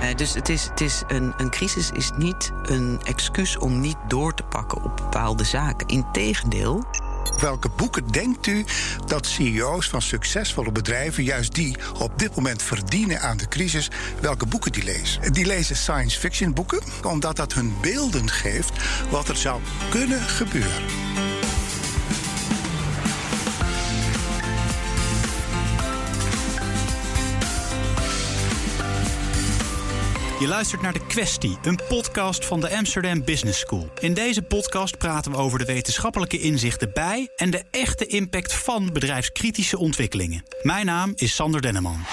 Uh, dus het is, het is een, een crisis is niet een excuus om niet door te pakken op bepaalde zaken. Integendeel. Welke boeken denkt u dat CEO's van succesvolle bedrijven, juist die op dit moment verdienen aan de crisis, welke boeken die lezen? Die lezen science fiction boeken, omdat dat hun beelden geeft wat er zou kunnen gebeuren. Je luistert naar De Questie, een podcast van de Amsterdam Business School. In deze podcast praten we over de wetenschappelijke inzichten bij en de echte impact van bedrijfskritische ontwikkelingen. Mijn naam is Sander Denneman.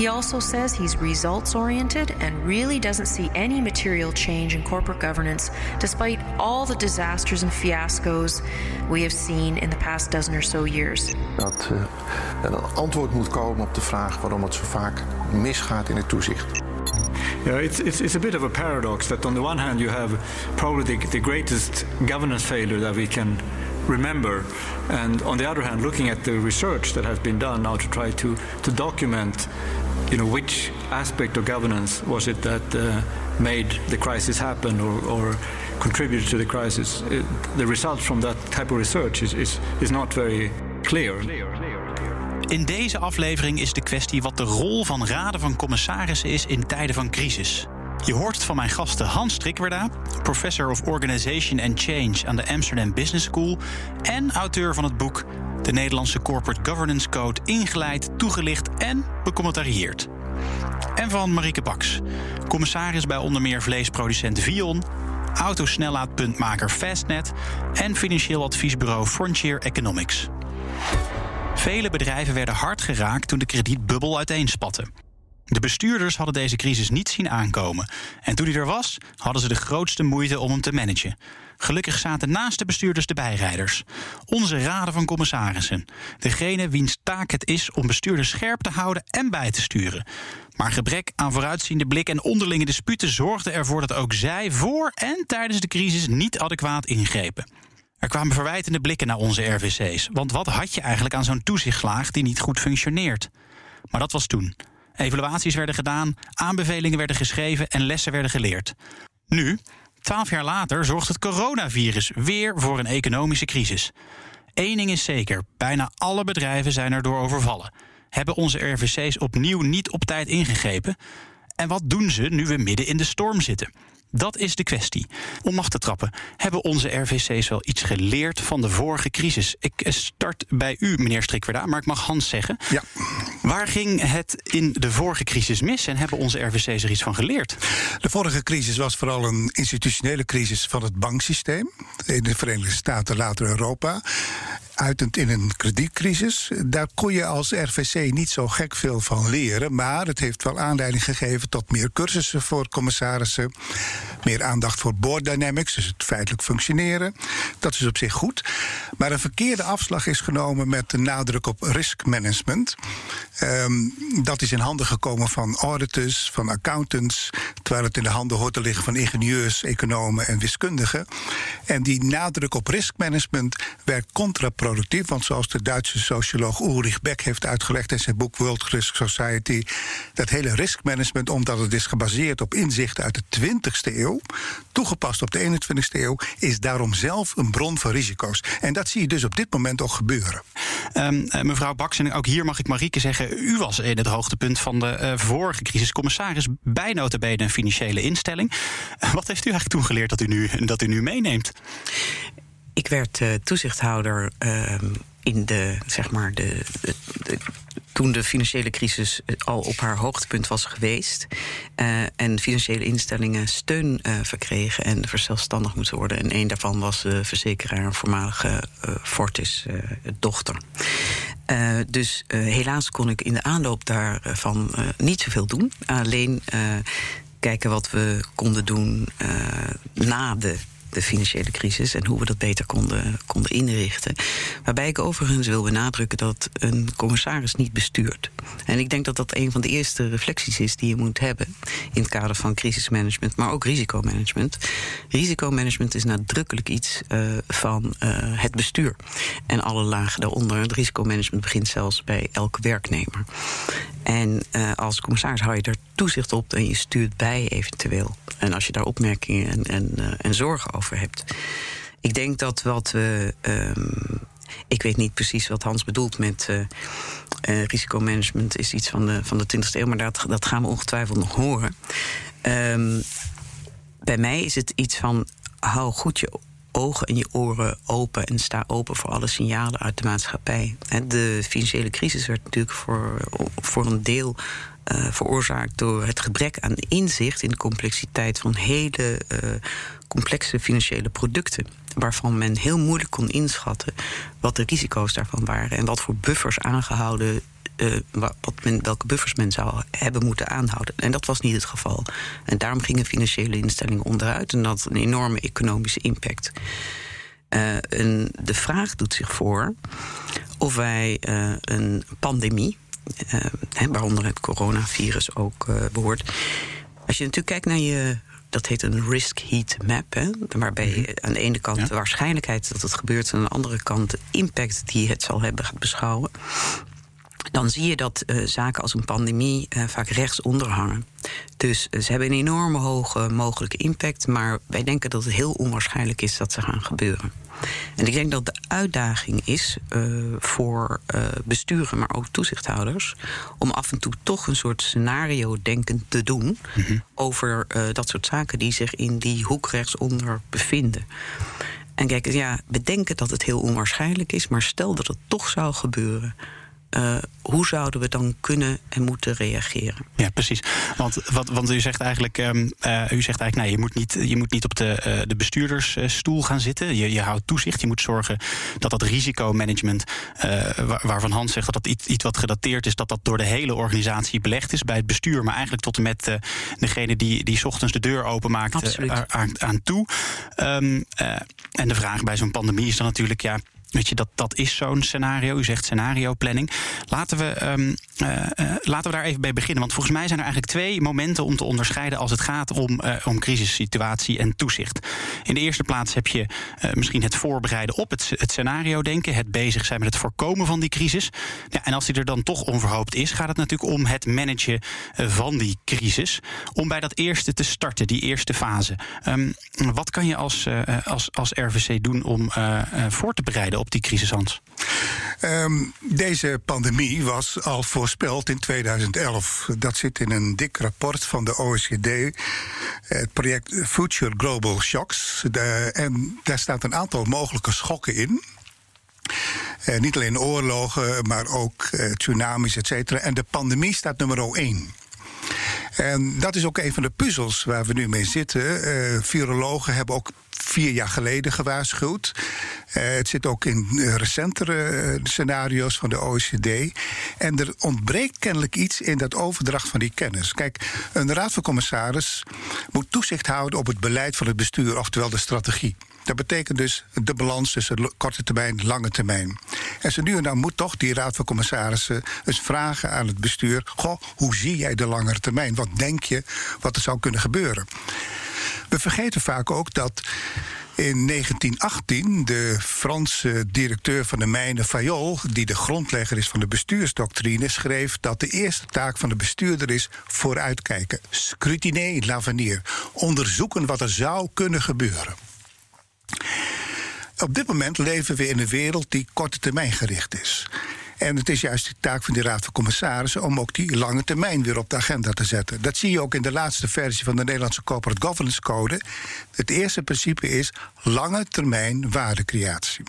He also says he's results oriented and really doesn't see any material change in corporate governance, despite all the disasters and fiascos we have seen in the past dozen or so years. Dat uh, er een antwoord moet komen op de vraag waarom het zo vaak misgaat in het toezicht. Yeah, it's, it's, it's a bit of a paradox that on the one hand you have probably the, the greatest governance failure that we can remember. And on the other hand, looking at the research that has been done now to try to, to document, you know, which aspect of governance was it that uh, made the crisis happen or, or contributed to the crisis, it, the results from that type of research is, is, is not very clear. In deze aflevering is de kwestie wat de rol van raden van commissarissen is in tijden van crisis. Je hoort het van mijn gasten Hans Strikwerda, professor of Organization and Change aan de Amsterdam Business School en auteur van het boek De Nederlandse Corporate Governance Code ingeleid, toegelicht en becommentarieerd. En van Marieke Baks, commissaris bij onder meer vleesproducent Vion, autosnellaadpuntmaker Fastnet en financieel adviesbureau Frontier Economics. Vele bedrijven werden hard geraakt toen de kredietbubbel uiteenspatte. De bestuurders hadden deze crisis niet zien aankomen. En toen hij er was, hadden ze de grootste moeite om hem te managen. Gelukkig zaten naast de bestuurders de bijrijders. Onze raden van commissarissen. Degene wiens taak het is om bestuurders scherp te houden en bij te sturen. Maar gebrek aan vooruitziende blik en onderlinge disputen zorgden ervoor dat ook zij voor en tijdens de crisis niet adequaat ingrepen. Er kwamen verwijtende blikken naar onze RVC's. Want wat had je eigenlijk aan zo'n toezichtslaag die niet goed functioneert? Maar dat was toen. Evaluaties werden gedaan, aanbevelingen werden geschreven en lessen werden geleerd. Nu, twaalf jaar later, zorgt het coronavirus weer voor een economische crisis. Eén ding is zeker: bijna alle bedrijven zijn erdoor overvallen. Hebben onze RVC's opnieuw niet op tijd ingegrepen? En wat doen ze nu we midden in de storm zitten? Dat is de kwestie. Om af te trappen, hebben onze RVC's wel iets geleerd van de vorige crisis? Ik start bij u, meneer Strikwerda, maar ik mag Hans zeggen. Ja. Waar ging het in de vorige crisis mis en hebben onze RVC's er iets van geleerd? De vorige crisis was vooral een institutionele crisis van het banksysteem. In de Verenigde Staten, later Europa uitend in een kredietcrisis. Daar kon je als RVC niet zo gek veel van leren. Maar het heeft wel aanleiding gegeven tot meer cursussen voor commissarissen. Meer aandacht voor board dynamics, dus het feitelijk functioneren. Dat is op zich goed. Maar een verkeerde afslag is genomen met de nadruk op risk management. Um, dat is in handen gekomen van auditors, van accountants. Terwijl het in de handen hoort te liggen van ingenieurs, economen en wiskundigen. En die nadruk op risk management werkt contraproductief productief. Want zoals de Duitse socioloog Ulrich Beck heeft uitgelegd in zijn boek World Risk Society, dat hele riskmanagement, omdat het is gebaseerd op inzichten uit de 20ste eeuw, toegepast op de 21ste eeuw, is daarom zelf een bron van risico's. En dat zie je dus op dit moment ook gebeuren. Um, mevrouw Baks, en ook hier mag ik Marieke zeggen, u was in het hoogtepunt van de uh, vorige crisis commissaris bij notabene een financiële instelling. Wat heeft u eigenlijk toen geleerd dat u nu, dat u nu meeneemt? Ik werd uh, toezichthouder uh, in de, zeg maar, de, de, toen de financiële crisis al op haar hoogtepunt was geweest. Uh, en financiële instellingen steun uh, verkregen en verzelfstandig moeten worden. En een daarvan was de verzekeraar, voormalige uh, Fortis-dochter. dus helaas kon ik in de aanloop daarvan niet zoveel doen. Alleen kijken wat we konden doen na de de financiële crisis en hoe we dat beter konden, konden inrichten. Waarbij ik overigens wil benadrukken dat een commissaris niet bestuurt. En ik denk dat dat een van de eerste reflecties is die je moet hebben in het kader van crisismanagement, maar ook risicomanagement. Risicomanagement is nadrukkelijk iets uh, van uh, het bestuur en alle lagen daaronder. Het risicomanagement begint zelfs bij elke werknemer. En uh, als commissaris hou je er toezicht op en je stuurt bij eventueel. En als je daar opmerkingen en, en, uh, en zorgen over hebt. Ik denk dat wat we. Um, ik weet niet precies wat Hans bedoelt met uh, uh, risicomanagement, is iets van de, van de 20e eeuw, maar dat, dat gaan we ongetwijfeld nog horen. Um, bij mij is het iets van hou goed je ogen en je oren open en sta open voor alle signalen uit de maatschappij. De financiële crisis werd natuurlijk voor, voor een deel veroorzaakt door het gebrek aan inzicht in de complexiteit van hele uh, complexe financiële producten. Waarvan men heel moeilijk kon inschatten wat de risico's daarvan waren en wat voor buffers aangehouden uh, wat welke buffers men zou hebben moeten aanhouden. En dat was niet het geval. En daarom gingen financiële instellingen onderuit en dat had een enorme economische impact. De vraag doet zich voor of wij een pandemie, waaronder het coronavirus ook behoort. Als je natuurlijk kijkt naar je dat heet een risk heat map. Hè, waarbij je aan de ene kant ja. de waarschijnlijkheid dat het gebeurt... en aan de andere kant de impact die het zal hebben gaat beschouwen dan zie je dat uh, zaken als een pandemie uh, vaak rechtsonder hangen. Dus uh, ze hebben een enorme hoge mogelijke impact, maar wij denken dat het heel onwaarschijnlijk is dat ze gaan gebeuren. En ik denk dat de uitdaging is voor besturen, maar ook toezichthouders, om af en toe toch een soort scenario-denken te doen mm -hmm. over dat soort zaken die zich in die hoek rechtsonder bevinden. En kijk, ja, bedenken dat het heel onwaarschijnlijk is, maar stel dat het toch zou gebeuren. Uh, hoe zouden we dan kunnen en moeten reageren? Ja, precies. Want, wat, want u zegt eigenlijk, um, uh, u zegt eigenlijk nee, je, moet niet, je moet niet op de, uh, de bestuurdersstoel gaan zitten. Je, je houdt toezicht. Je moet zorgen dat dat risicomanagement, waar, waarvan Hans zegt dat dat iets, iets wat gedateerd is, dat dat door de hele organisatie belegd is. Bij het bestuur, maar eigenlijk tot en met degene die, die ochtends de deur openmaakt aan, aan toe. Um, en de vraag bij zo'n pandemie is dan natuurlijk, ja. Weet je, dat, dat is zo'n scenario. U zegt scenario planning. Laten we, um, uh, uh, laten we daar even bij beginnen. Want volgens mij zijn er eigenlijk twee momenten om te onderscheiden als het gaat om, uh, om crisissituatie en toezicht. In de eerste plaats heb je misschien het voorbereiden op het, het scenario denken, het bezig zijn met het voorkomen van die crisis. Ja, en als die er dan toch onverhoopt is, gaat het natuurlijk om het managen van die crisis. Om bij dat eerste te starten, die eerste fase. Um, wat kan je als, als, als RVC doen om voor te bereiden? Op die crisis, Hans? Um, deze pandemie was al voorspeld in 2011. Dat zit in een dik rapport van de OECD, het project Future Global Shocks. En daar staat een aantal mogelijke schokken in. Uh, niet alleen oorlogen, maar ook uh, tsunamis, et cetera. En de pandemie staat nummer 1. En dat is ook een van de puzzels waar we nu mee zitten. Uh, virologen hebben ook vier jaar geleden gewaarschuwd. Uh, het zit ook in recentere scenario's van de OECD. En er ontbreekt kennelijk iets in dat overdracht van die kennis. Kijk, een raad van commissaris moet toezicht houden op het beleid van het bestuur, oftewel de strategie. Dat betekent dus de balans tussen korte termijn en lange termijn. En zo nu en dan moet toch die raad van commissarissen eens vragen aan het bestuur: Goh, hoe zie jij de langere termijn? Wat denk je wat er zou kunnen gebeuren? We vergeten vaak ook dat in 1918 de Franse directeur van de mijnen Fayol, die de grondlegger is van de bestuursdoctrine, schreef dat de eerste taak van de bestuurder is vooruitkijken, scrutiner l'avenir, onderzoeken wat er zou kunnen gebeuren. Op dit moment leven we in een wereld die korte termijn gericht is. En het is juist de taak van de Raad van Commissarissen om ook die lange termijn weer op de agenda te zetten. Dat zie je ook in de laatste versie van de Nederlandse Corporate Governance Code. Het eerste principe is lange termijn waardecreatie.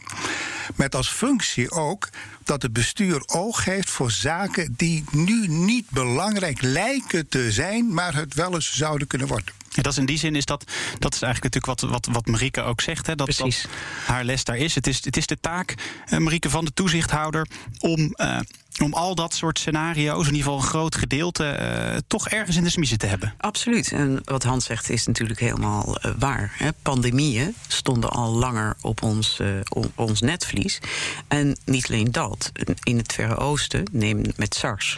Met als functie ook dat het bestuur oog heeft voor zaken die nu niet belangrijk lijken te zijn, maar het wel eens zouden kunnen worden. Ja, dat is in die zin is dat, dat is eigenlijk natuurlijk wat, wat, wat Marieke ook zegt. Hè, dat, dat haar les daar is. Het is, het is de taak, uh, Marieke, van de toezichthouder om. Uh, om al dat soort scenario's, in ieder geval een groot gedeelte, uh, toch ergens in de smiezen te hebben. Absoluut. En wat Hans zegt is natuurlijk helemaal uh, waar. Hè. Pandemieën stonden al langer op ons, uh, ons netvlies. En niet alleen dat. In het Verre Oosten, neem met SARS,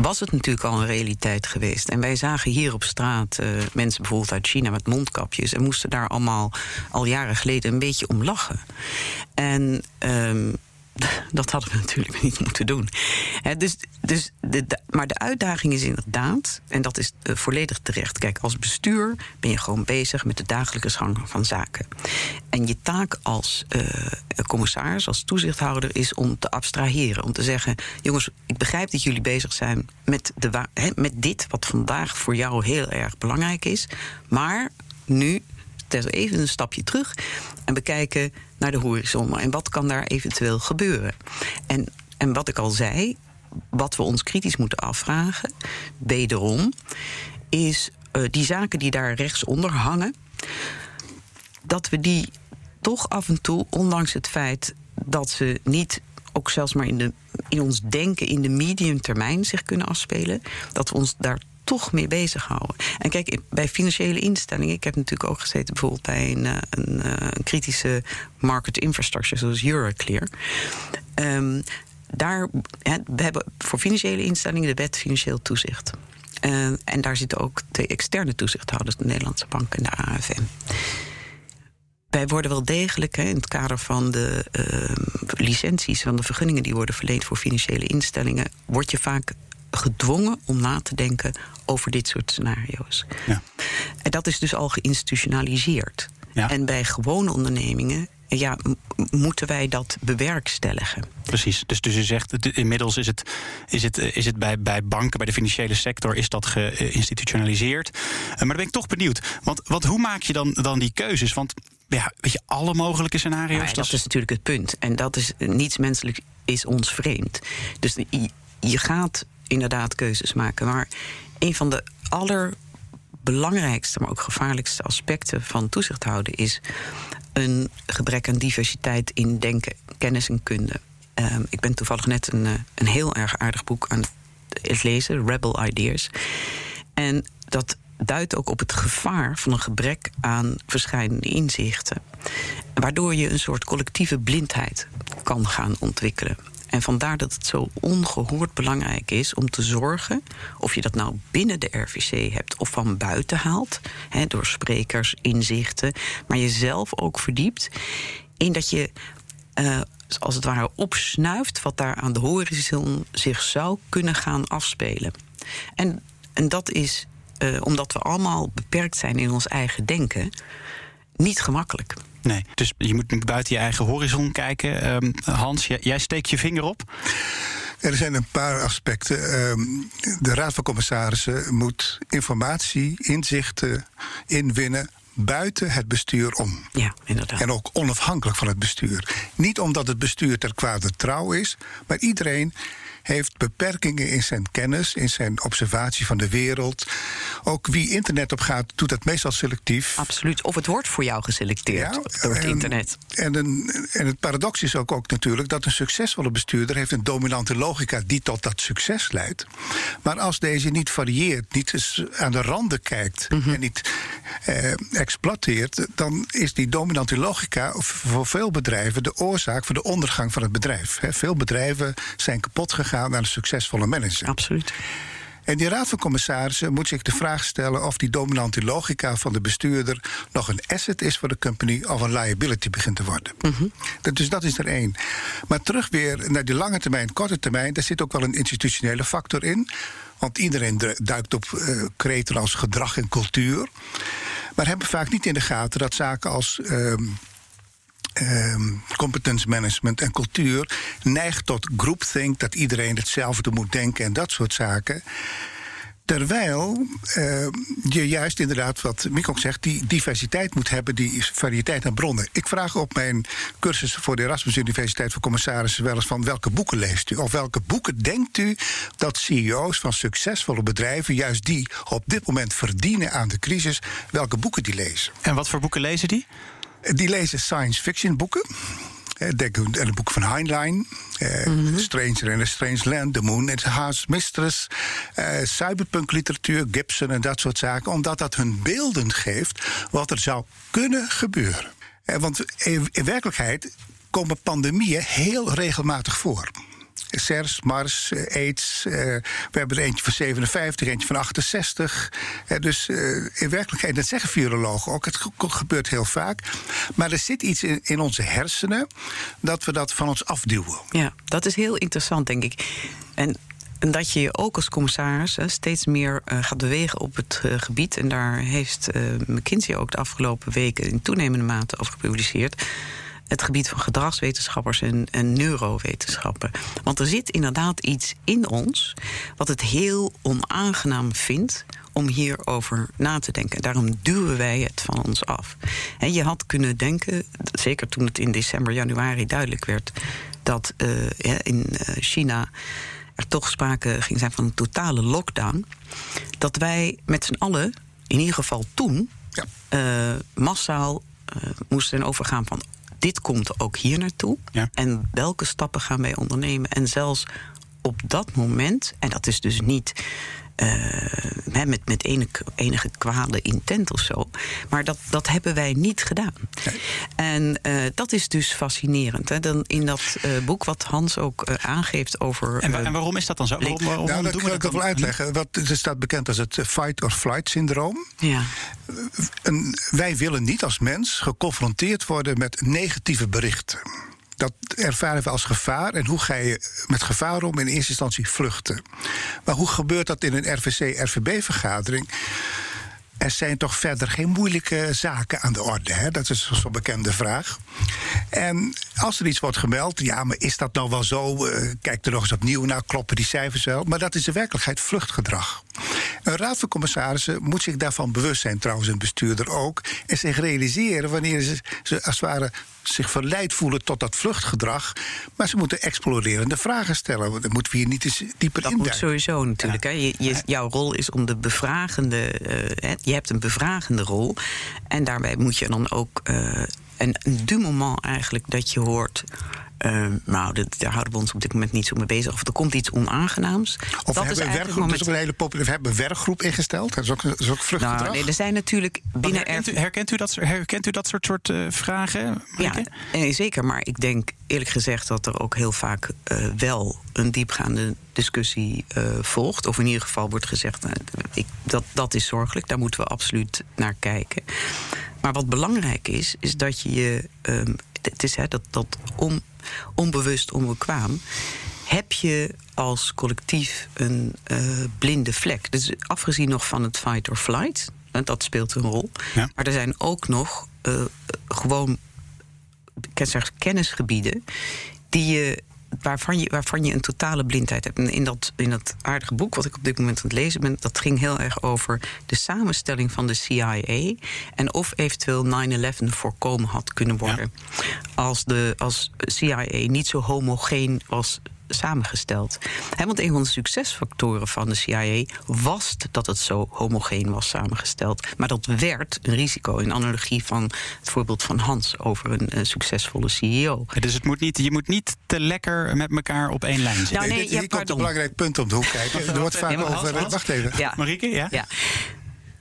was het natuurlijk al een realiteit geweest. En wij zagen hier op straat mensen bijvoorbeeld uit China met mondkapjes en moesten daar allemaal al jaren geleden een beetje om lachen. En. Um, dat hadden we natuurlijk niet moeten doen. dus, dus maar de uitdaging is inderdaad, en dat is uh, volledig terecht. Kijk, als bestuur ben je gewoon bezig met de dagelijkse gang van zaken. En je taak als uh, commissaris, als toezichthouder, is om te abstraheren. Om te zeggen: jongens, ik begrijp dat jullie bezig zijn met, de, met dit, wat vandaag voor jou heel erg belangrijk is. Maar nu even een stapje terug en bekijken naar de horizon. En wat kan daar eventueel gebeuren? En, en wat ik al zei, wat we ons kritisch moeten afvragen, wederom, is uh, die zaken die daar rechtsonder hangen, dat we die toch af en toe, ondanks het feit dat ze niet ook zelfs maar in, de, in ons denken in de medium termijn zich kunnen afspelen, dat we ons daar toch mee bezighouden. En kijk, bij financiële instellingen, ik heb natuurlijk ook gezeten bijvoorbeeld bij een, eh, eh, een kritische market infrastructure zoals Euroclear. Um, daar, we hebben voor financiële instellingen de wet financieel toezicht. Uh, en daar zitten ook twee externe toezichthouders, de Nederlandse Bank en de AFM. Wij worden wel degelijk in het kader van de uh, licenties, van de vergunningen die worden verleend voor financiële instellingen, word je vaak gedwongen om na te denken over dit soort scenario's. Ja. En dat is dus al geïnstitutionaliseerd. Ja. En bij gewone ondernemingen ja, moeten wij dat bewerkstelligen. Precies. Dus, dus u zegt, inmiddels is het, is het, is het bij, bij banken, bij de financiële sector, is dat geïnstitutionaliseerd. Maar dan ben ik toch benieuwd. Want, want hoe maak je dan, dan die keuzes? Want ja, weet je, alle mogelijke scenario's. Ja, dat, is natuurlijk het punt. En dat is niets menselijk is ons vreemd. Dus je gaat inderdaad keuzes maken. Maar een van de allerbelangrijkste, maar ook gevaarlijkste aspecten van toezicht houden is een gebrek aan diversiteit in denken, kennis en kunde. Uh, ik ben toevallig net een, eh, een heel erg aardig boek aan het lezen, Rebel Ideas. En dat duidt ook op het gevaar van een gebrek aan verschillende inzichten. Waardoor je een soort collectieve blindheid kan gaan ontwikkelen. En vandaar dat het zo ongehoord belangrijk is om te zorgen, of je dat nou binnen de RVC hebt of van buiten haalt, door sprekers, inzichten, maar jezelf ook verdiept in dat je. Uh, als het ware opsnuift wat daar aan de horizon zich zou kunnen gaan afspelen. En, en dat is uh, omdat we allemaal beperkt zijn in ons eigen denken, niet gemakkelijk. Nee, dus je moet buiten je eigen horizon kijken. Ehm, Hans, jij, steekt je vinger op. Er zijn een paar aspecten. Ehm, de Raad van Commissarissen moet informatie, inzichten inwinnen buiten het bestuur om. Ja, inderdaad. En ook onafhankelijk van het bestuur. Niet omdat het bestuur ter kwade trouw is, maar iedereen heeft beperkingen in zijn kennis, in zijn observatie van de wereld. Ook wie internet op gaat, doet dat meestal selectief. Absoluut. Of het wordt voor jou geselecteerd door het internet. En, een, en het paradox is ook, ook natuurlijk dat een succesvolle bestuurder heeft een dominante logica die tot dat succes leidt. Maar als deze niet varieert, niet eens aan de randen kijkt mhm. en niet eh, exploiteert, dan is die dominante logica voor veel bedrijven de oorzaak voor de ondergang van het bedrijf. veel bedrijven zijn kapot gegaan naar een succesvolle manager. Absoluut. En die raad van commissarissen moet zich de vraag stellen of die dominante logica van de bestuurder nog een asset is voor de company of een liability begint te worden. Mm Dus dat is er één. Maar terug weer naar die lange termijn, korte termijn, daar zit ook wel een institutionele factor in. Want iedereen duikt op uh, kreten als gedrag en cultuur. Maar hebben vaak niet in de gaten dat zaken als. Uh, um, competence management en cultuur neigt tot groupthink, dat iedereen hetzelfde moet denken en dat soort zaken. Terwijl uh, je juist inderdaad, wat Mick ook zegt, die diversiteit moet hebben, die variëteit aan bronnen. Ik vraag op mijn cursus voor de Erasmus Universiteit voor Commissarissen wel eens van welke boeken leest u? Of welke boeken denkt u dat CEO's van succesvolle bedrijven, juist die op dit moment verdienen aan de crisis, welke boeken die lezen? En wat voor boeken lezen die? Die lezen science fiction boeken. Denk aan het boek van Heinlein. Uh, Stranger in a Strange Land, The Moon and House Mistress. Uh, cyberpunk literatuur, Gibson en dat soort zaken. Omdat dat hun beelden geeft wat er zou kunnen gebeuren. Uh, want in, in werkelijkheid komen pandemieën heel regelmatig voor. SARS, MARS, AIDS. Uh, we hebben er eentje van 57, eentje van 68. Uh, dus in werkelijkheid, dat zeggen virologen ook, het gebeurt heel vaak. Maar er zit iets in, onze hersenen dat we dat van ons afduwen. Ja, dat is heel interessant, denk ik. En en dat je je ook als commissaris steeds meer gaat bewegen op het gebied. En daar heeft McKinsey ook de afgelopen weken in toenemende mate over gepubliceerd het gebied van gedragswetenschappers en, en neurowetenschappen. Want er zit inderdaad iets in ons wat het heel onaangenaam vindt om hierover na te denken. Daarom duwen wij het van ons af. En je had kunnen denken, zeker toen het in december, januari duidelijk werd, dat uh, in China er toch sprake ging zijn van een totale lockdown, dat wij met z'n allen, in ieder geval toen, ja. uh, massaal uh, moesten overgaan van dit komt ook hier naartoe. Ja. En welke stappen gaan wij ondernemen? En zelfs op dat moment, en dat is dus niet uh, met, met enige, enige kwade intent of zo. Maar dat, dat hebben wij niet gedaan. Nee. En uh, dat is dus fascinerend. Hè? Dan in dat uh, boek wat Hans ook aangeeft over. En, en, waarom is dat dan zo? Waarom, waarom nou, dat doen we dat ik wel uitleggen. Wat, het staat bekend als het fight-or-flight syndroom. Ja. En wij willen niet als mens geconfronteerd worden met negatieve berichten dat ervaren we als gevaar. En hoe ga je met gevaar om? In eerste instantie vluchten. Maar hoe gebeurt dat in een RVC-RVB-vergadering? er zijn toch verder geen moeilijke zaken aan de orde. Hè? Dat is zo'n bekende vraag. En als er iets wordt gemeld, ja, maar is dat nou wel zo? Uh, kijk er nog eens opnieuw naar, kloppen die cijfers wel? Maar dat is in werkelijkheid vluchtgedrag. Een raad van commissarissen moet zich daarvan bewust zijn, trouwens een bestuurder ook, en zich realiseren wanneer ze, ze als het ware zich verleid voelen tot dat vluchtgedrag. Maar ze moeten explorerende vragen stellen. Dat moeten we hier niet eens dieper in. Dat moet sowieso natuurlijk. Ja. Hè. Je, je, jouw rol is om de bevragende. Uh, je hebt een bevragende rol. En daarbij moet je dan ook. Uh, en du moment eigenlijk dat je hoort. Uh, nou, dat, daar houden we ons op dit moment niet zo mee bezig. Of er komt iets onaangenaams. Of dat we hebben, een werkgroep, moment... dat is een hele populaire, we hebben een werkgroep ingesteld. Dat is ook, dat is ook vluchtgedrag. Nou, nee, er zijn natuurlijk binnen... Herkent u, herkent u, dat, herkent u dat soort, soort uh, vragen? Ja, nee, zeker. Maar ik denk eerlijk gezegd dat er ook heel vaak uh, wel een diepgaande discussie uh, volgt. Of in ieder geval wordt gezegd, ik, dat, dat is zorgelijk. Daar moeten we absoluut naar kijken. Maar wat belangrijk is, is dat je je... Um, het is hè, dat, dat om onbewust onbekwaam, heb je als collectief een uh, blinde vlek. Dus afgezien nog van het fight or flight, dat speelt een rol. Ja. Maar er zijn ook nog uh, gewoon kennisgebieden die je waarvan je, waarvan je een totale blindheid hebt. En in dat, in dat aardige boek wat ik op dit moment aan het lezen ben, dat ging heel erg over de samenstelling van de CIA en of eventueel 9-11 voorkomen had kunnen worden. Ja. Als de als CIA niet zo homogeen was samengesteld. want een van de succesfactoren van de CIA was dat het zo homogeen was samengesteld. Maar dat werd een risico in analogie van het voorbeeld van Hans over een, een succesvolle CEO. dus het moet niet, je moet niet te lekker met elkaar op één lijn zitten. Nou, nee, nee, hier komt een belangrijk punt om de hoek kijken. Er wordt vaak over. Wacht even. Ja. Marieke, ja? ja.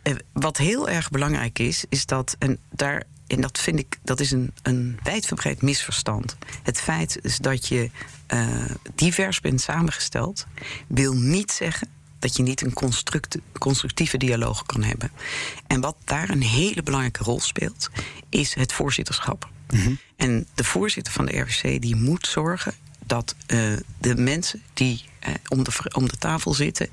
Eh, wat heel erg belangrijk is, is dat, en daar en dat vind ik, dat is een, een wijdverbreid misverstand. Het feit is dat je uh, divers bent samengesteld, wil niet zeggen dat je niet een constructieve dialoog kan hebben. En wat daar een hele belangrijke rol speelt, is het voorzitterschap. Mm -hmm. En de voorzitter van de RVC die moet zorgen dat uh, de mensen die uh, om, de, om de tafel zitten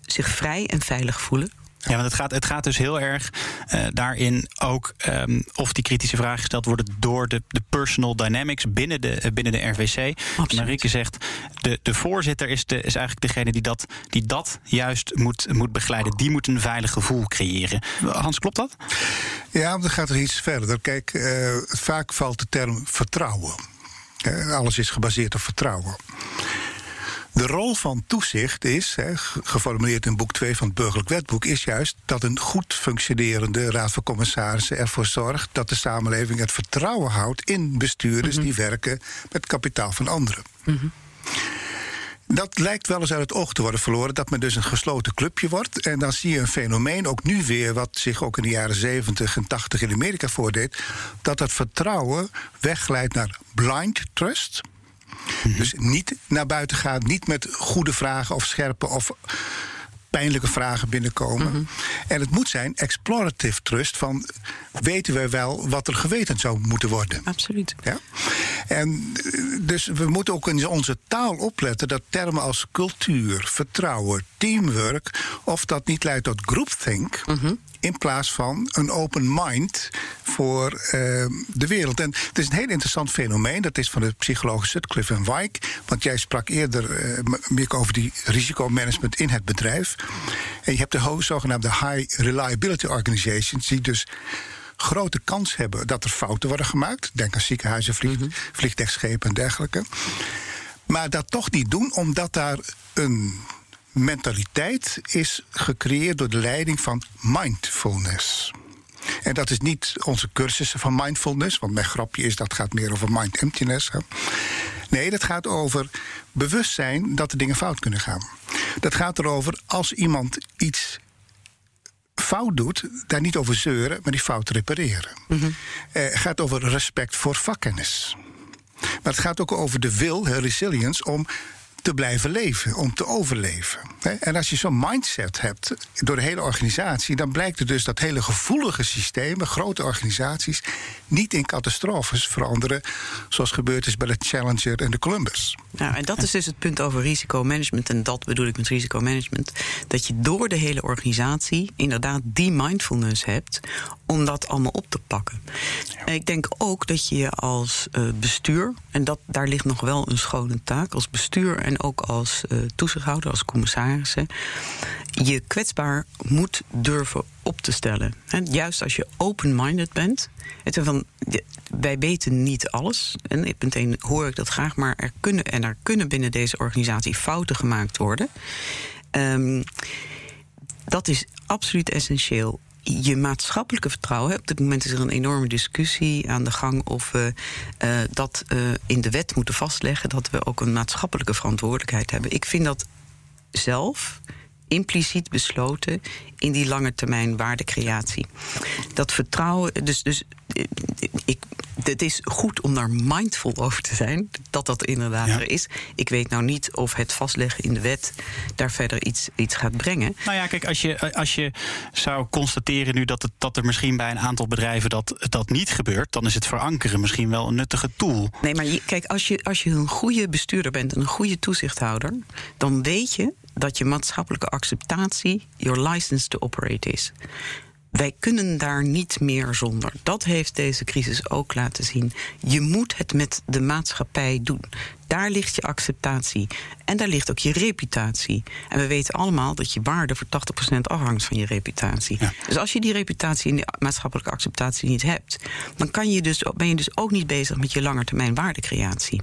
zich vrij en veilig voelen ja, want het gaat, het gaat dus heel erg uh, daarin ook um, of die kritische vragen gesteld worden door de, de personal dynamics binnen de, uh, binnen de RVC. Absoluut. Marieke zegt, de, de voorzitter is, de, is eigenlijk degene die dat, die dat juist moet, moet begeleiden. Die moet een veilig gevoel creëren. Hans, klopt dat? Ja, dan gaat er iets verder. Kijk, uh, vaak valt de term vertrouwen. alles is gebaseerd op vertrouwen. De rol van toezicht is, geformuleerd in boek 2 van het Burgerlijk Wetboek, is juist dat een goed functionerende Raad van Commissarissen ervoor zorgt dat de samenleving het vertrouwen houdt in bestuurders die werken met kapitaal van anderen. Dat lijkt wel eens uit het oog te worden verloren, dat men dus een gesloten clubje wordt. En dan zie je een fenomeen, ook nu weer, wat zich ook in de jaren 70 en 80 in Amerika voordeed, dat het vertrouwen wegglijdt naar blind trust. Dus niet naar buiten gaan, niet met goede vragen of scherpe of pijnlijke vragen binnenkomen. En het moet zijn explorative trust van weten we wel wat er geweten zou moeten worden. Absoluut. Ja? En eh, dus we moeten ook in onze taal opletten dat termen als cultuur, vertrouwen, teamwork, of dat niet leidt tot groupthink. In plaats van een open mind voor eh, de wereld. En het is een heel interessant fenomeen. Dat is van de psychologen Sutcliffe en Wyke. Want jij sprak eerder eh, meer over die risicomanagement in het bedrijf. En je hebt de zogenaamde High Reliability Organizations, die dus grote kans hebben dat er fouten worden gemaakt. Denk aan ziekenhuizen, vlieg, vliegtuigschepen en dergelijke. Maar dat toch niet doen, omdat daar een mentaliteit is gecreëerd door de leiding van mindfulness. En dat is niet onze cursussen van mindfulness, want mijn grapje is dat gaat meer over mind emptiness. Hè. Nee, dat gaat over bewustzijn dat er dingen fout kunnen gaan. Dat gaat erover als iemand iets fout doet, daar niet over zeuren, maar die fout repareren. Eh, Het gaat over respect voor vakkennis. Maar het gaat ook over de wil, resilience, om te blijven leven, om te overleven. En als je zo'n mindset hebt door de hele organisatie, dan blijkt het dus dat hele gevoelige systemen, grote organisaties, niet in catastrofes veranderen, zoals gebeurd is bij de Challenger en de Columbus. Nou, en dat is dus het punt over risicomanagement. En dat bedoel ik met risicomanagement. Dat je door de hele organisatie inderdaad die mindfulness hebt om dat allemaal op te pakken. En ik denk ook dat je als eh, bestuur, en dat, daar ligt nog wel een schone taak, als bestuur en ook als eh, toezichthouder, als commissarissen, je kwetsbaar moet durven op te stellen. Juist als je open-minded bent. Het van, wij weten niet alles. En ik meteen hoor ik dat graag, maar er kunnen, en er kunnen binnen deze organisatie fouten gemaakt worden. Ehm, dat is absoluut essentieel. Je maatschappelijke vertrouwen. Op dit moment is er een enorme discussie aan de gang of we eh, dat eh, in de wet moeten vastleggen. Dat we ook een maatschappelijke verantwoordelijkheid hebben. Ik vind dat zelf impliciet besloten in die lange termijn waardecreatie. Dat vertrouwen, dus, dus eh, ik, het is goed om daar mindful over te zijn, dat dat inderdaad Ja. er is. Ik weet nou niet of het vastleggen in de wet daar verder iets, iets gaat brengen. Nou ja, kijk, als je, als je zou constateren nu dat, het, dat er misschien bij een aantal bedrijven dat, dat niet gebeurt, dan is het verankeren misschien wel een nuttige tool. Nee, maar je, kijk, als je, als je een goede bestuurder bent en een goede toezichthouder, dan weet je dat je maatschappelijke acceptatie your license to operate is. Wij kunnen daar niet meer zonder. Dat heeft deze crisis ook laten zien. Je moet het met de maatschappij doen. Daar ligt je acceptatie. En daar ligt ook je reputatie. En we weten allemaal dat je waarde voor 80% afhangt van je reputatie. Ja. Dus als je die reputatie en die maatschappelijke acceptatie niet hebt, dan kan je dus, ben je dus ook niet bezig met je langetermijn waardecreatie.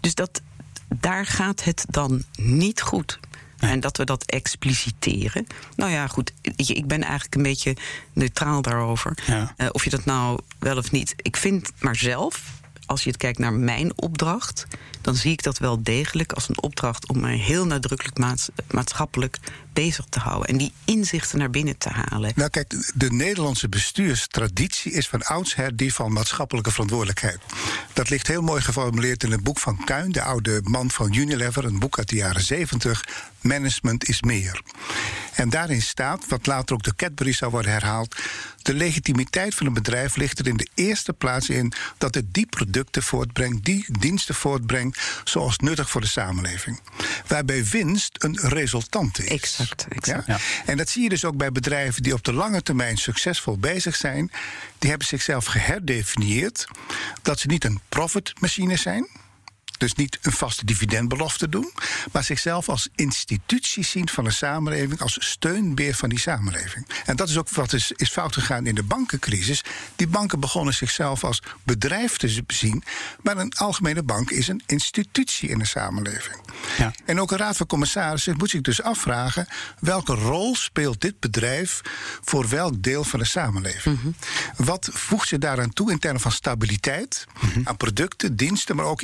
Dus dat, daar gaat het dan niet goed. En dat we dat expliciteren. Nou ja, goed. Ik ben eigenlijk een beetje neutraal daarover. Ja. Eh, of je dat nou wel of niet. Ik vind maar zelf, als je het kijkt naar mijn opdracht, dan zie ik dat wel degelijk als een opdracht om mij heel nadrukkelijk maats- maatschappelijk bezig te houden. En die inzichten naar binnen te halen. Nou kijk, de Nederlandse bestuurstraditie is van oudsher die van maatschappelijke verantwoordelijkheid. Dat ligt heel mooi geformuleerd in het boek van Kuijn, de oude man van Unilever, een boek uit de jaren 70. Management is meer. En daarin staat, wat later ook door Cadbury zou worden herhaald, de legitimiteit van een bedrijf ligt er in de eerste plaats in dat het die producten voortbrengt, die diensten voortbrengt, zoals nuttig voor de samenleving. Waarbij winst een resultante is. Exact, exact. Ja? Ja. En dat zie je dus ook bij bedrijven die op de lange termijn succesvol bezig zijn. Die hebben zichzelf geherdefinieerd dat ze niet een profitmachine zijn. Dus niet een vaste dividendbelofte doen, maar zichzelf als institutie zien van de samenleving, als steunbeer van die samenleving. En dat is ook wat is, is fout gegaan in de bankencrisis. Die banken begonnen zichzelf als bedrijf te zien, maar een algemene bank is een institutie in de samenleving. Ja. En ook een raad van commissarissen moet zich dus afvragen welke rol speelt dit bedrijf voor welk deel van de samenleving. Mhm. Wat voegt ze daaraan toe in termen van stabiliteit, mhm. aan producten, diensten, maar ook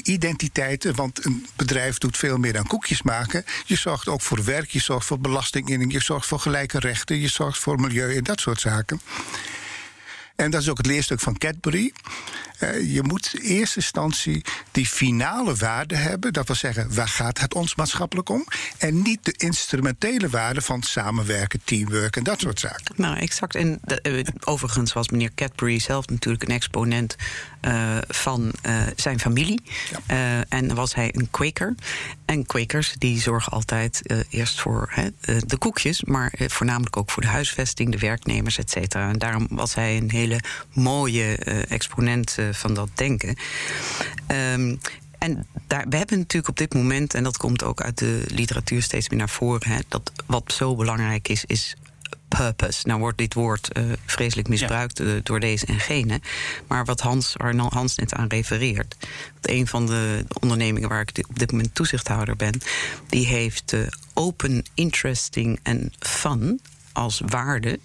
Want een bedrijf doet veel meer dan koekjes maken. Je zorgt ook voor werk, je zorgt voor belastinginning, je zorgt voor gelijke rechten, je zorgt voor milieu en dat soort zaken. En dat is ook het leerstuk van Cadbury. Uh, je moet in eerste instantie die finale waarde hebben. Dat wil zeggen, waar gaat het ons maatschappelijk om? En niet de instrumentele waarde van samenwerken, teamwork en dat soort zaken. Nou, exact. En uh, overigens was meneer Cadbury zelf natuurlijk een exponent uh, van zijn familie. Ja. en was hij een Quaker. En Quakers die zorgen altijd eerst voor de koekjes, maar voornamelijk ook voor de huisvesting, de werknemers, et cetera. En daarom was hij een hele mooie exponent van dat denken. Um, en daar, we hebben natuurlijk op dit moment, en dat komt ook uit de literatuur steeds meer naar voren, hè, dat wat zo belangrijk is, is purpose. Nou wordt dit woord uh, vreselijk misbruikt ja. uh, door deze en gene. Maar wat Hans, Hans net aan refereert. Een van de ondernemingen waar ik op dit moment toezichthouder ben, die heeft uh, open, interesting en fun als waarde.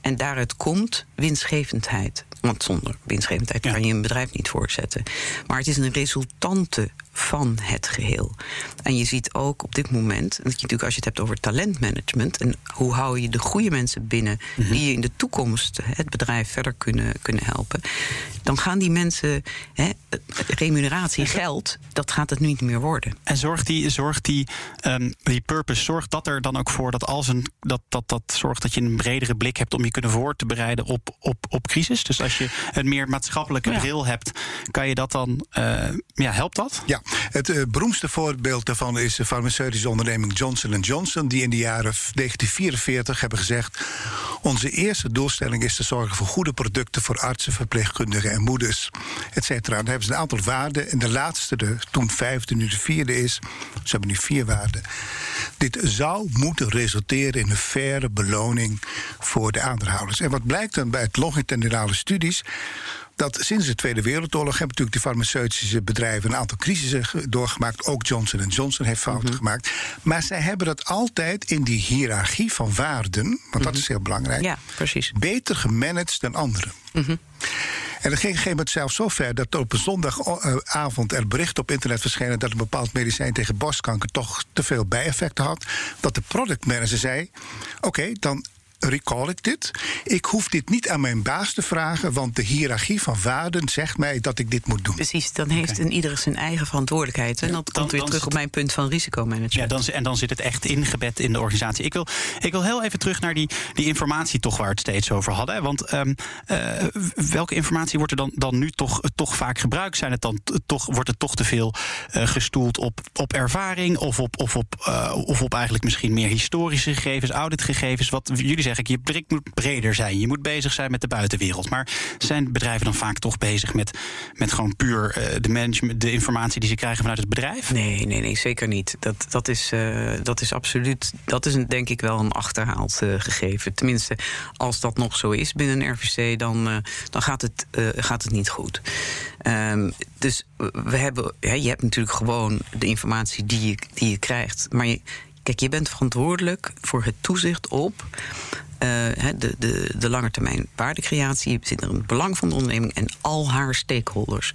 En daaruit komt winstgevendheid. Want zonder winstgevendheid kan je een bedrijf niet voortzetten. Maar het is een resultante van het geheel. En je ziet ook op dit moment, dat je natuurlijk als je het hebt over talentmanagement en hoe hou je de goede mensen binnen mhm. die je in de toekomst het bedrijf verder kunnen, kunnen helpen, dan gaan die mensen, hè, remuneratie, geld, dat gaat het niet meer worden. En zorgt die, zorgt die, um, die purpose, zorgt dat er dan ook voor dat als een dat, dat, dat zorgt dat je een bredere blik hebt om je kunnen voor te bereiden op, op, op crisis? Dus als je een meer maatschappelijke bril hebt, kan je dat dan, uh, ja, helpt dat? Ja, het uh, beroemdste voorbeeld daarvan is de farmaceutische onderneming Johnson Johnson, die in de jaren 1944 hebben gezegd: Onze eerste doelstelling is te zorgen voor goede producten voor artsen, verpleegkundigen en moeders, et cetera. Dan hebben ze een aantal waarden. En de laatste, de toen vijfde, nu de vierde is. Ze hebben nu vier waarden. Dit zou moeten resulteren in een faire beloning voor de aandeelhouders. En wat blijkt dan bij het longitudinale studies? Dat sinds de Tweede Wereldoorlog hebben natuurlijk de farmaceutische bedrijven een aantal crisissen doorgemaakt. Ook Johnson Johnson heeft fouten mhm. gemaakt. Maar zij hebben dat altijd in die hiërarchie van waarden, want dat mhm. is heel belangrijk, ja, precies. beter gemanaged dan anderen. Mhm. En dat ging op een gegeven moment zelfs zo ver dat op een zondagavond er bericht op internet verschenen dat een bepaald medicijn tegen borstkanker toch te veel bijeffecten had. Dat de productmanager zei: Oké, dan recall ik dit. Ik hoef dit niet aan mijn baas te vragen, want de hiërarchie van waarden zegt mij dat ik dit moet doen. Precies, dan heeft okay. een ieder zijn eigen verantwoordelijkheid. En dat komt weer terug op mijn punt van risicomanagement. Ja, dan, en dan zit het echt ingebed in de organisatie. Ik wil, ik wil heel even terug naar die, die informatie toch waar we het steeds over hadden. Want um, uh, welke informatie wordt er dan, dan nu toch, toch vaak gebruikt? Zijn het dan toch, wordt het toch te veel uh, gestoeld op, op ervaring of op, of, op, uh, of op eigenlijk misschien meer historische gegevens, auditgegevens? Wat jullie zeg ik, je blik moet breder zijn. Je moet bezig zijn met de buitenwereld. Maar zijn bedrijven dan vaak toch bezig met, met gewoon puur uh, de management, de informatie die ze krijgen vanuit het bedrijf? Nee, nee, nee, zeker niet. Dat, dat, is, uh, dat is absoluut, dat is een, denk ik wel een achterhaald uh, gegeven. Tenminste, als dat nog zo is binnen RVC, dan, dan gaat, het, gaat het niet goed. Um, dus we hebben, ja, je hebt natuurlijk gewoon de informatie die je, die je krijgt. Maar je, Kijk, je bent verantwoordelijk voor het toezicht op uh, de, de, de langetermijn waardecreatie. Je zit er een belang van de onderneming en al haar stakeholders.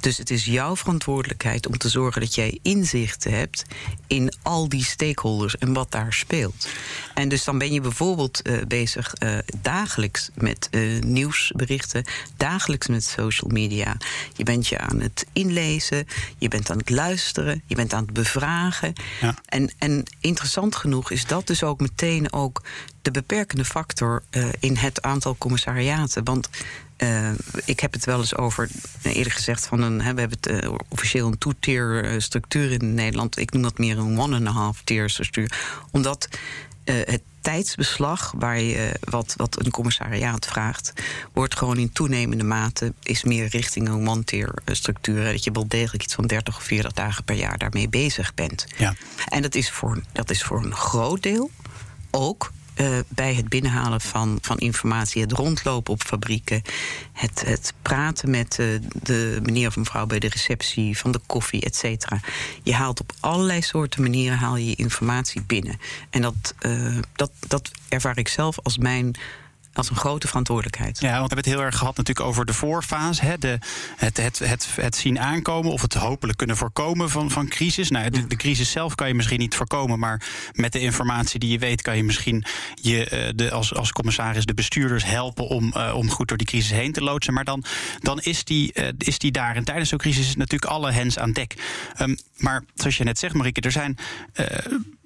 Dus het is jouw verantwoordelijkheid om te zorgen dat jij inzicht hebt in al die stakeholders en wat daar speelt. En dus dan ben je bijvoorbeeld uh, bezig uh, dagelijks met nieuwsberichten, dagelijks met social media. Je bent je aan het inlezen, je bent aan het luisteren, je bent aan het bevragen. Ja. En, en interessant genoeg is dat dus ook meteen ook de beperkende factor uh, in het aantal commissariaten. Want uh, ik heb het wel eens over, eerder gezegd, van een, hè, we hebben het uh, officieel een two-tier structuur in Nederland. Ik noem dat meer een one-and-a-half-tier structuur. Omdat het tijdsbeslag waar je, wat, wat een commissariaat vraagt, wordt gewoon in toenemende mate is meer richting een monteerstructuur. Dat je wel degelijk iets van 30 of 40 dagen per jaar daarmee bezig bent. Ja. En dat is voor, dat is voor een groot deel ook uh, bij het binnenhalen van, van informatie, het rondlopen op fabrieken, het, het praten met uh, de meneer of mevrouw bij de receptie van de koffie, et cetera. Je haalt op allerlei soorten manieren haal je informatie binnen. En dat, uh, dat, dat ervaar ik zelf als mijn als een grote verantwoordelijkheid. Ja, want we hebben het heel erg gehad natuurlijk over de voorfase. Hè, de, het, het, het, het zien aankomen of het hopelijk kunnen voorkomen van, van crisis. Nou, de, de, crisis zelf kan je misschien niet voorkomen, maar met de informatie die je weet, kan je misschien je, eh, de, als, als commissaris de bestuurders helpen om, uh, om goed door die crisis heen te loodsen. Maar dan, dan is, die, uh, is die daar. En tijdens zo'n crisis is natuurlijk alle hens aan dek. Um, maar zoals je net zegt, Marieke, er zijn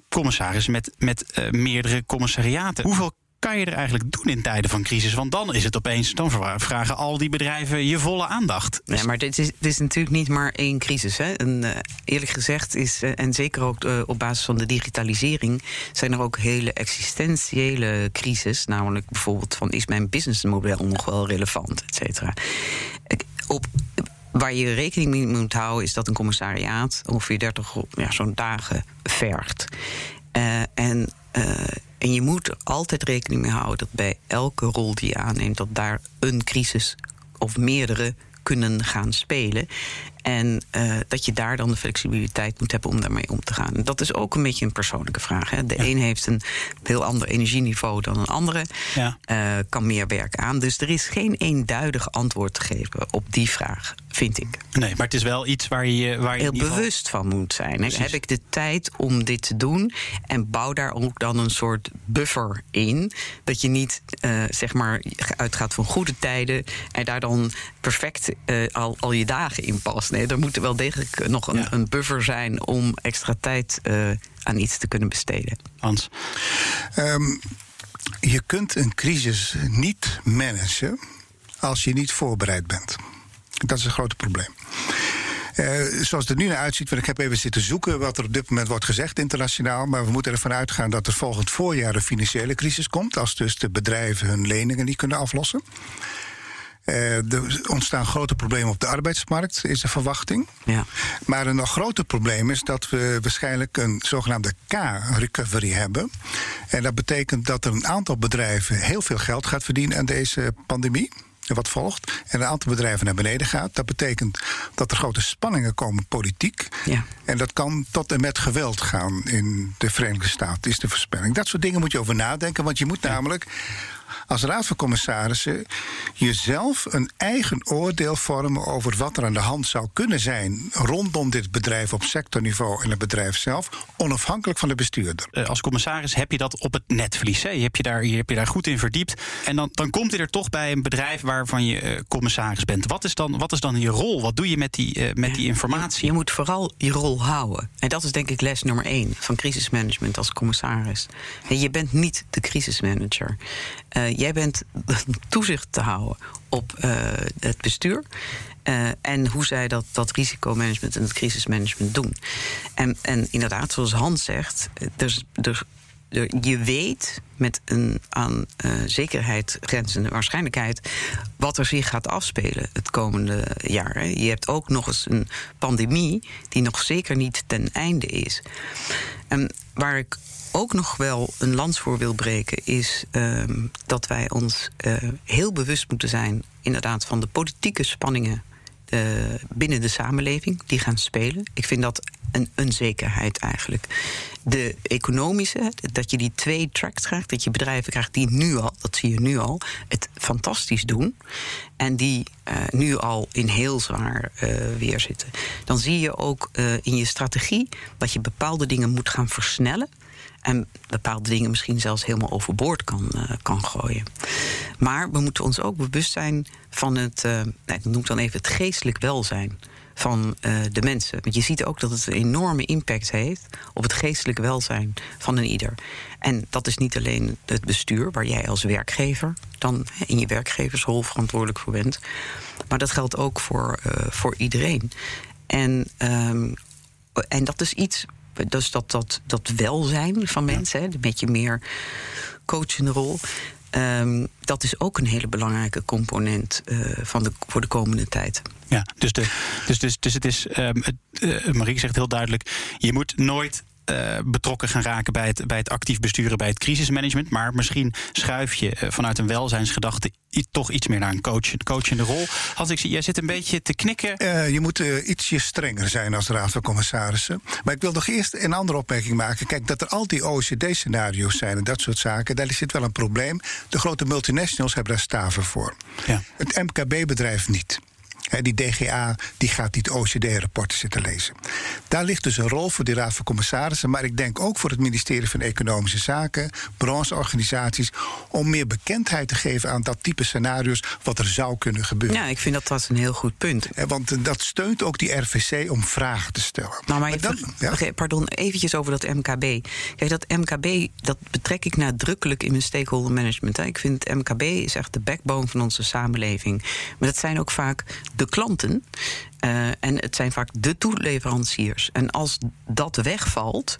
commissarissen met, met meerdere commissariaten. Hoeveel kan je er eigenlijk doen in tijden van crisis? Want dan is het opeens, dan vragen al die bedrijven je volle aandacht. Ja, maar dit is, dit is natuurlijk niet maar één crisis. Hè. En, uh, eerlijk gezegd is, uh, en zeker ook uh, op basis van de digitalisering, zijn er ook hele existentiële crisis. Namelijk bijvoorbeeld van is mijn businessmodel nog wel relevant, et cetera. Op, Waar je rekening mee moet houden is dat een commissariaat ongeveer 30 ja, zo'n dagen vergt. en en je moet er altijd rekening mee houden dat bij elke rol die je aanneemt, dat daar een crisis of meerdere kunnen gaan spelen. En uh, dat je daar dan de flexibiliteit moet hebben om daarmee om te gaan. En dat is ook een beetje een persoonlijke vraag. Hè. De ja. een heeft een heel ander energieniveau dan een andere. Ja. Uh, kan meer werk aan. Dus er is geen eenduidig antwoord te geven op die vraag, vind ik. Nee, maar het is wel iets waar je, waar je heel geval... bewust van moet zijn. Hè. Heb ik de tijd om dit te doen? En bouw daar ook dan een soort buffer in. Dat je niet uh, zeg maar uitgaat van goede tijden en daar dan perfect al, al je dagen in past. Nee, er moet wel degelijk nog een, ja. een buffer zijn om extra tijd uh, aan iets te kunnen besteden. Hans? Um, je kunt een crisis niet managen als je niet voorbereid bent. Dat is een groot probleem. Uh, zoals het er nu naar uitziet, want ik heb even zitten zoeken wat er op dit moment wordt gezegd internationaal. Maar we moeten ervan uitgaan dat er volgend voorjaar een financiële crisis komt. Als dus de bedrijven hun leningen niet kunnen aflossen. Er ontstaan grote problemen op de arbeidsmarkt, is de verwachting. Ja. Maar een nog groter probleem is dat we waarschijnlijk een zogenaamde K-recovery hebben. En dat betekent dat er een aantal bedrijven heel veel geld gaat verdienen aan deze pandemie. Wat volgt. En een aantal bedrijven naar beneden gaat. Dat betekent dat er grote spanningen komen politiek. Ja. En dat kan tot en met geweld gaan in de Verenigde Staten, is de voorspelling. Dat soort dingen moet je over nadenken. Want je moet namelijk als raad van commissarissen jezelf een eigen oordeel vormen over wat er aan de hand zou kunnen zijn rondom dit bedrijf op sectorniveau en het bedrijf zelf, onafhankelijk van de bestuurder. Als commissaris heb je dat op het netvlies. Hè? Je hebt je daar, je heb je daar goed in verdiept. En dan, dan komt hij er toch bij een bedrijf waarvan je uh, commissaris bent. Wat is, dan, wat is dan je rol? Wat doe je met die, uh, met die informatie? Je, je moet vooral je rol houden. En dat is denk ik les nummer één van crisismanagement als commissaris. Je bent niet de crisismanager. Uh, jij bent toezicht te houden op uh, het bestuur. Uh, en hoe zij dat, dat risicomanagement en het crisismanagement doen. En, en inderdaad, zoals Hans zegt, dus, dus, je weet met een aan uh, zekerheid grenzende waarschijnlijkheid wat er zich gaat afspelen het komende jaar. Je hebt ook nog eens een pandemie die nog zeker niet ten einde is. En waar ik ook nog wel een lans voor wil breken, is um, dat wij ons uh, heel bewust moeten zijn, inderdaad, van de politieke spanningen uh, binnen de samenleving die gaan spelen. Ik vind dat een onzekerheid eigenlijk. De economische, dat je die twee tracks krijgt, dat je bedrijven krijgt die nu al, dat zie je nu al, het fantastisch doen. En die uh, nu al in heel zwaar weer zitten. Dan zie je ook in je strategie dat je bepaalde dingen moet gaan versnellen en bepaalde dingen misschien zelfs helemaal overboord kan, uh, kan gooien. Maar we moeten ons ook bewust zijn van het, uh, ik noem dan even het geestelijk welzijn van uh, de mensen. Want je ziet ook dat het een enorme impact heeft op het geestelijk welzijn van een ieder. En dat is niet alleen het bestuur, waar jij als werkgever dan in je werkgeversrol verantwoordelijk voor bent. Maar dat geldt ook voor, voor iedereen. En, um, en dat is iets dus dat, dat, dat welzijn van mensen, hè, een beetje meer coachende rol. Ehm, dat is ook een hele belangrijke component uh, van de, voor de komende tijd. Ja, dus, de, dus, dus, dus het is, um, het, uh, Marieke zegt heel duidelijk: je moet nooit uh, betrokken gaan raken bij het, bij het actief besturen, bij het crisismanagement. Maar misschien schuif je uh, vanuit een welzijnsgedachte toch iets meer naar een coach, coachende rol. Hans, ik zie, jij zit een beetje te knikken. Uh, je moet ietsje strenger zijn als raad van commissarissen. Maar ik wil nog eerst een andere opmerking maken. Kijk, dat er al die OECD-scenario's zijn en dat soort zaken, daar zit wel een probleem. De grote multinationals hebben daar staven voor. Ja. Het MKB-bedrijf niet. He, die DGA die gaat niet OCD-rapporten zitten lezen. Daar ligt dus een rol voor die Raad van Commissarissen, maar ik denk ook voor het ministerie van Economische Zaken, brancheorganisaties, om meer bekendheid te geven aan dat type scenario's wat er zou kunnen gebeuren. Ja, ik vind dat dat een heel goed punt. He, want dat steunt ook die RVC om vragen te stellen. Nou, maar, maar dan, ja? pardon, eventjes over dat MKB. Kijk, dat MKB, dat betrek ik nadrukkelijk in mijn stakeholder management. Ik vind het MKB is echt de backbone van onze samenleving. Maar dat zijn ook vaak de klanten. Uh, en het zijn vaak de toeleveranciers. En als dat wegvalt,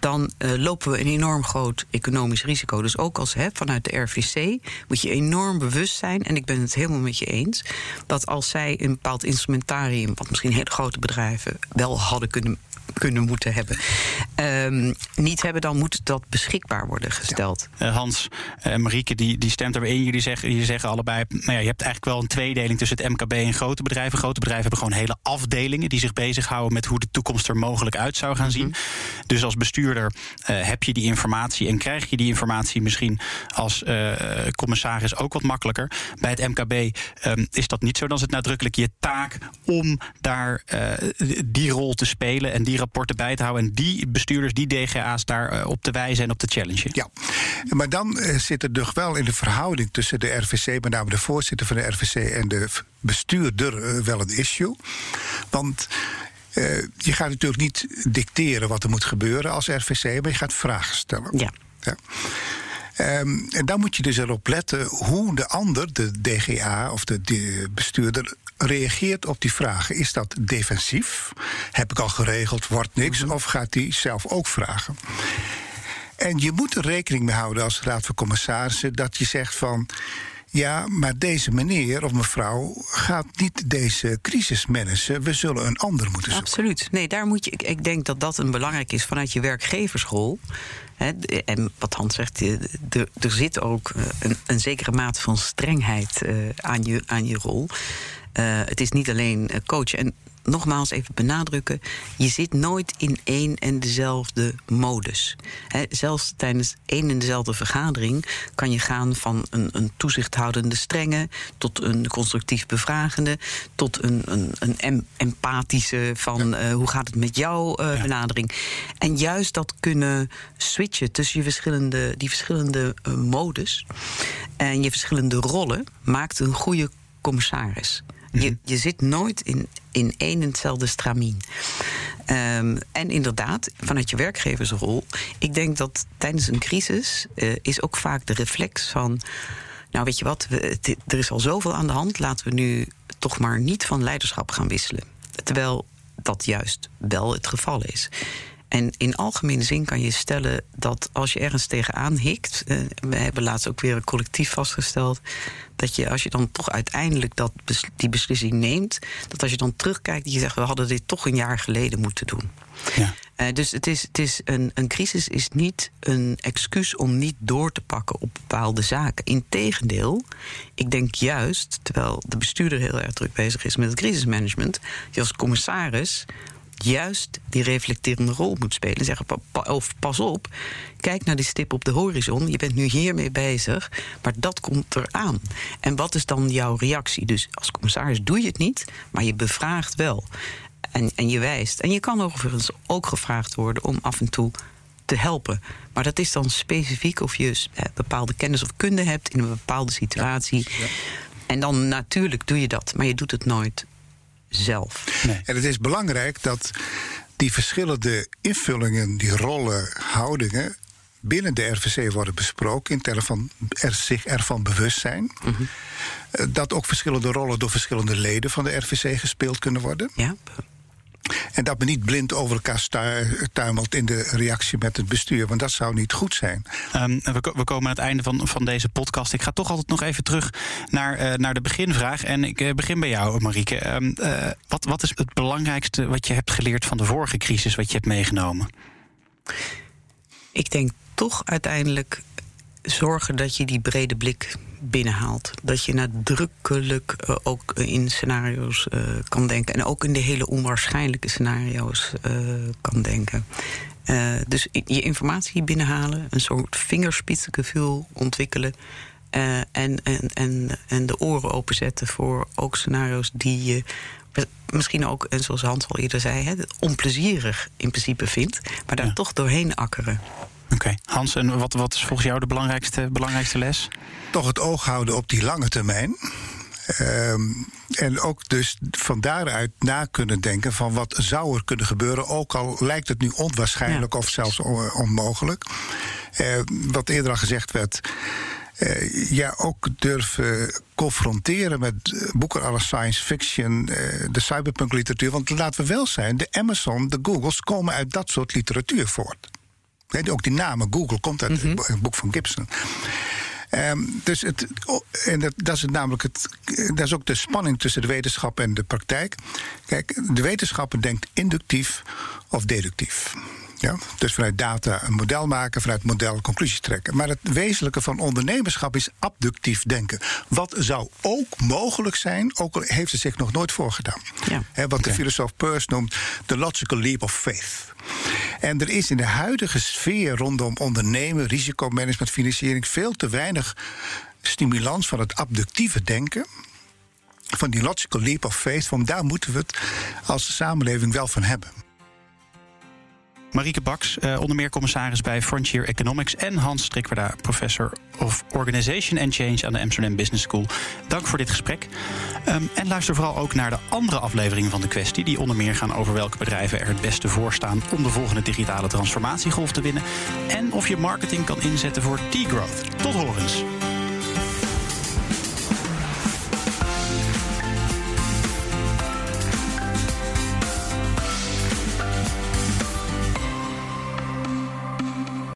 dan uh, lopen we een enorm groot economisch risico. Dus ook als hè, vanuit de RVC moet je enorm bewust zijn, en ik ben het helemaal met je eens, dat als zij een bepaald instrumentarium, wat misschien hele grote bedrijven wel hadden kunnen kunnen moeten hebben. Um, niet hebben, dan moet dat beschikbaar worden gesteld. Ja. Uh, Hans en uh, Marieke, die, die stemt erin. Jullie zeggen, jullie zeggen allebei, nou ja, je hebt eigenlijk wel een tweedeling tussen het MKB en grote bedrijven. Grote bedrijven hebben gewoon hele afdelingen die zich bezighouden met hoe de toekomst er mogelijk uit zou gaan zien. Mm -hmm. Dus als bestuurder uh, heb je die informatie en krijg je die informatie misschien als commissaris ook wat makkelijker. Bij het MKB um, is dat niet zo. Dan is het nadrukkelijk je taak om daar die rol te spelen en die rapporten bij te houden en die bestuurders, die DGA's daar uh, op te wijzen en op te challengen. Ja, maar dan uh, zit er toch wel in de verhouding tussen de RVC, met name de voorzitter van de RVC en de bestuurder, uh, wel een issue. Want je gaat natuurlijk niet dicteren wat er moet gebeuren als RVC, maar je gaat vragen stellen. Ja. ja. Um, en dan moet je dus erop letten hoe de ander, de DGA of de, de bestuurder, reageert op die vragen. Is dat defensief? Heb ik al geregeld, wordt niks? Of gaat hij zelf ook vragen? En je moet er rekening mee houden als Raad van Commissarissen dat je zegt van. Ja, maar deze meneer of mevrouw gaat niet deze crisis managen. We zullen een ander moeten zoeken. Absoluut. Nee, daar moet je. Ik, denk dat dat een belangrijk is vanuit je werkgeversrol. En wat Hans zegt, er, zit ook een, een, zekere mate van strengheid uh, aan, je, aan je rol. Uh, het is niet alleen coachen. En nogmaals even benadrukken: je zit nooit in één en dezelfde modus. He, zelfs tijdens één en dezelfde vergadering kan je gaan van een, een toezichthoudende strenge tot een constructief bevragende, tot een, een, een em, empathische van ja. uh, hoe gaat het met jou uh, ja. benadering. En juist dat kunnen switchen tussen je verschillende, die verschillende uh, modus en je verschillende rollen maakt een goede commissaris. Je, je zit nooit in, in één en hetzelfde stramien. Um, en inderdaad, vanuit je werkgeversrol, ik denk dat tijdens een crisis uh, is ook vaak de reflex van. Nou, weet je wat, we, er is al zoveel aan de hand, laten we nu toch maar niet van leiderschap gaan wisselen. Terwijl dat juist wel het geval is. En in algemene zin kan je stellen dat als je ergens tegenaan hikt. Uh, we hebben laatst ook weer een collectief vastgesteld. dat je als je dan toch uiteindelijk dat, die beslissing neemt. dat als je dan terugkijkt, dat je zegt: we hadden dit toch een jaar geleden moeten doen. Ja. Uh, dus het is, het is een, een crisis is niet een excuus om niet door te pakken op bepaalde zaken. Integendeel, ik denk juist, terwijl de bestuurder heel erg druk bezig is met het crisismanagement, je als commissaris juist die reflecterende rol moet spelen. Zeggen, of pas op, kijk naar die stip op de horizon. Je bent nu hiermee bezig, maar dat komt eraan. En wat is dan jouw reactie? Dus als commissaris doe je het niet, maar je bevraagt wel. En, en je wijst. En je kan overigens ook gevraagd worden om af en toe te helpen. Maar dat is dan specifiek of je bepaalde kennis of kunde hebt in een bepaalde situatie. Ja. Ja. En dan natuurlijk doe je dat, maar je doet het nooit zelf. Nee. En het is belangrijk dat die verschillende invullingen, die rollen, houdingen binnen de RVC worden besproken in termen van er, zich ervan bewust zijn. Mm -hmm. Dat ook verschillende rollen door verschillende leden van de RVC gespeeld kunnen worden. Ja. En dat men niet blind over elkaar tuimelt in de reactie met het bestuur. Want dat zou niet goed zijn. Um, we, we, komen aan het einde van, van deze podcast. Ik ga toch altijd nog even terug naar, uh, naar de beginvraag. En ik uh, begin bij jou, Marieke. Um, uh, wat, wat is het belangrijkste wat je hebt geleerd van de vorige crisis, wat je hebt meegenomen? Ik denk toch uiteindelijk zorgen dat je die brede blik binnenhaalt. Dat je nadrukkelijk uh, ook in scenario's uh, kan denken. En ook in de hele onwaarschijnlijke scenario's uh, kan denken. dus je informatie binnenhalen, een soort vingerspitsengevoel ontwikkelen. en, en, en, en de oren openzetten voor ook scenario's die je misschien ook, en zoals Hans al eerder zei, hè, onplezierig in principe vindt, maar daar ja. toch doorheen akkeren. Oké, Hans, en wat, wat is volgens jou de belangrijkste, belangrijkste les? Toch het oog houden op die lange termijn. Um, en ook dus van daaruit na kunnen denken van wat zou er kunnen gebeuren, ook al lijkt het nu onwaarschijnlijk ja. of zelfs onmogelijk. Uh, wat eerder al gezegd werd. Uh, ja, ook durven confronteren met boeken als science fiction, uh, de cyberpunk literatuur. Want laten we wel zijn, de Amazon, de Googles komen uit dat soort literatuur voort. Ook die namen, Google, komt uit mm -hmm. het boek van Gibson. Um, dus het, en dat, dat, is het namelijk het, dat is ook de spanning tussen de wetenschap en de praktijk. Kijk, de wetenschapper denkt inductief of deductief. Ja? Dus vanuit data een model maken, vanuit model conclusies trekken. Maar het wezenlijke van ondernemerschap is abductief denken. Wat zou ook mogelijk zijn, ook al heeft het zich nog nooit voorgedaan. Ja. He, wat okay. de filosoof Peirce noemt de logical leap of faith. En er is in de huidige sfeer rondom ondernemen, risicomanagement, financiering veel te weinig stimulans van het abductieve denken. Van die logical leap of faith, van daar moeten we het als samenleving wel van hebben. Marieke Baks, uh, onder meer commissaris bij Frontier Economics. En Hans Strikwerda, professor of Organization and Change aan de Amsterdam Business School. Dank voor dit gesprek. Um, en luister vooral ook naar de andere afleveringen van de kwestie. Die onder meer gaan over welke bedrijven er het beste voor staan om de volgende digitale transformatiegolf te winnen. En of je marketing kan inzetten voor T-growth. Tot horens.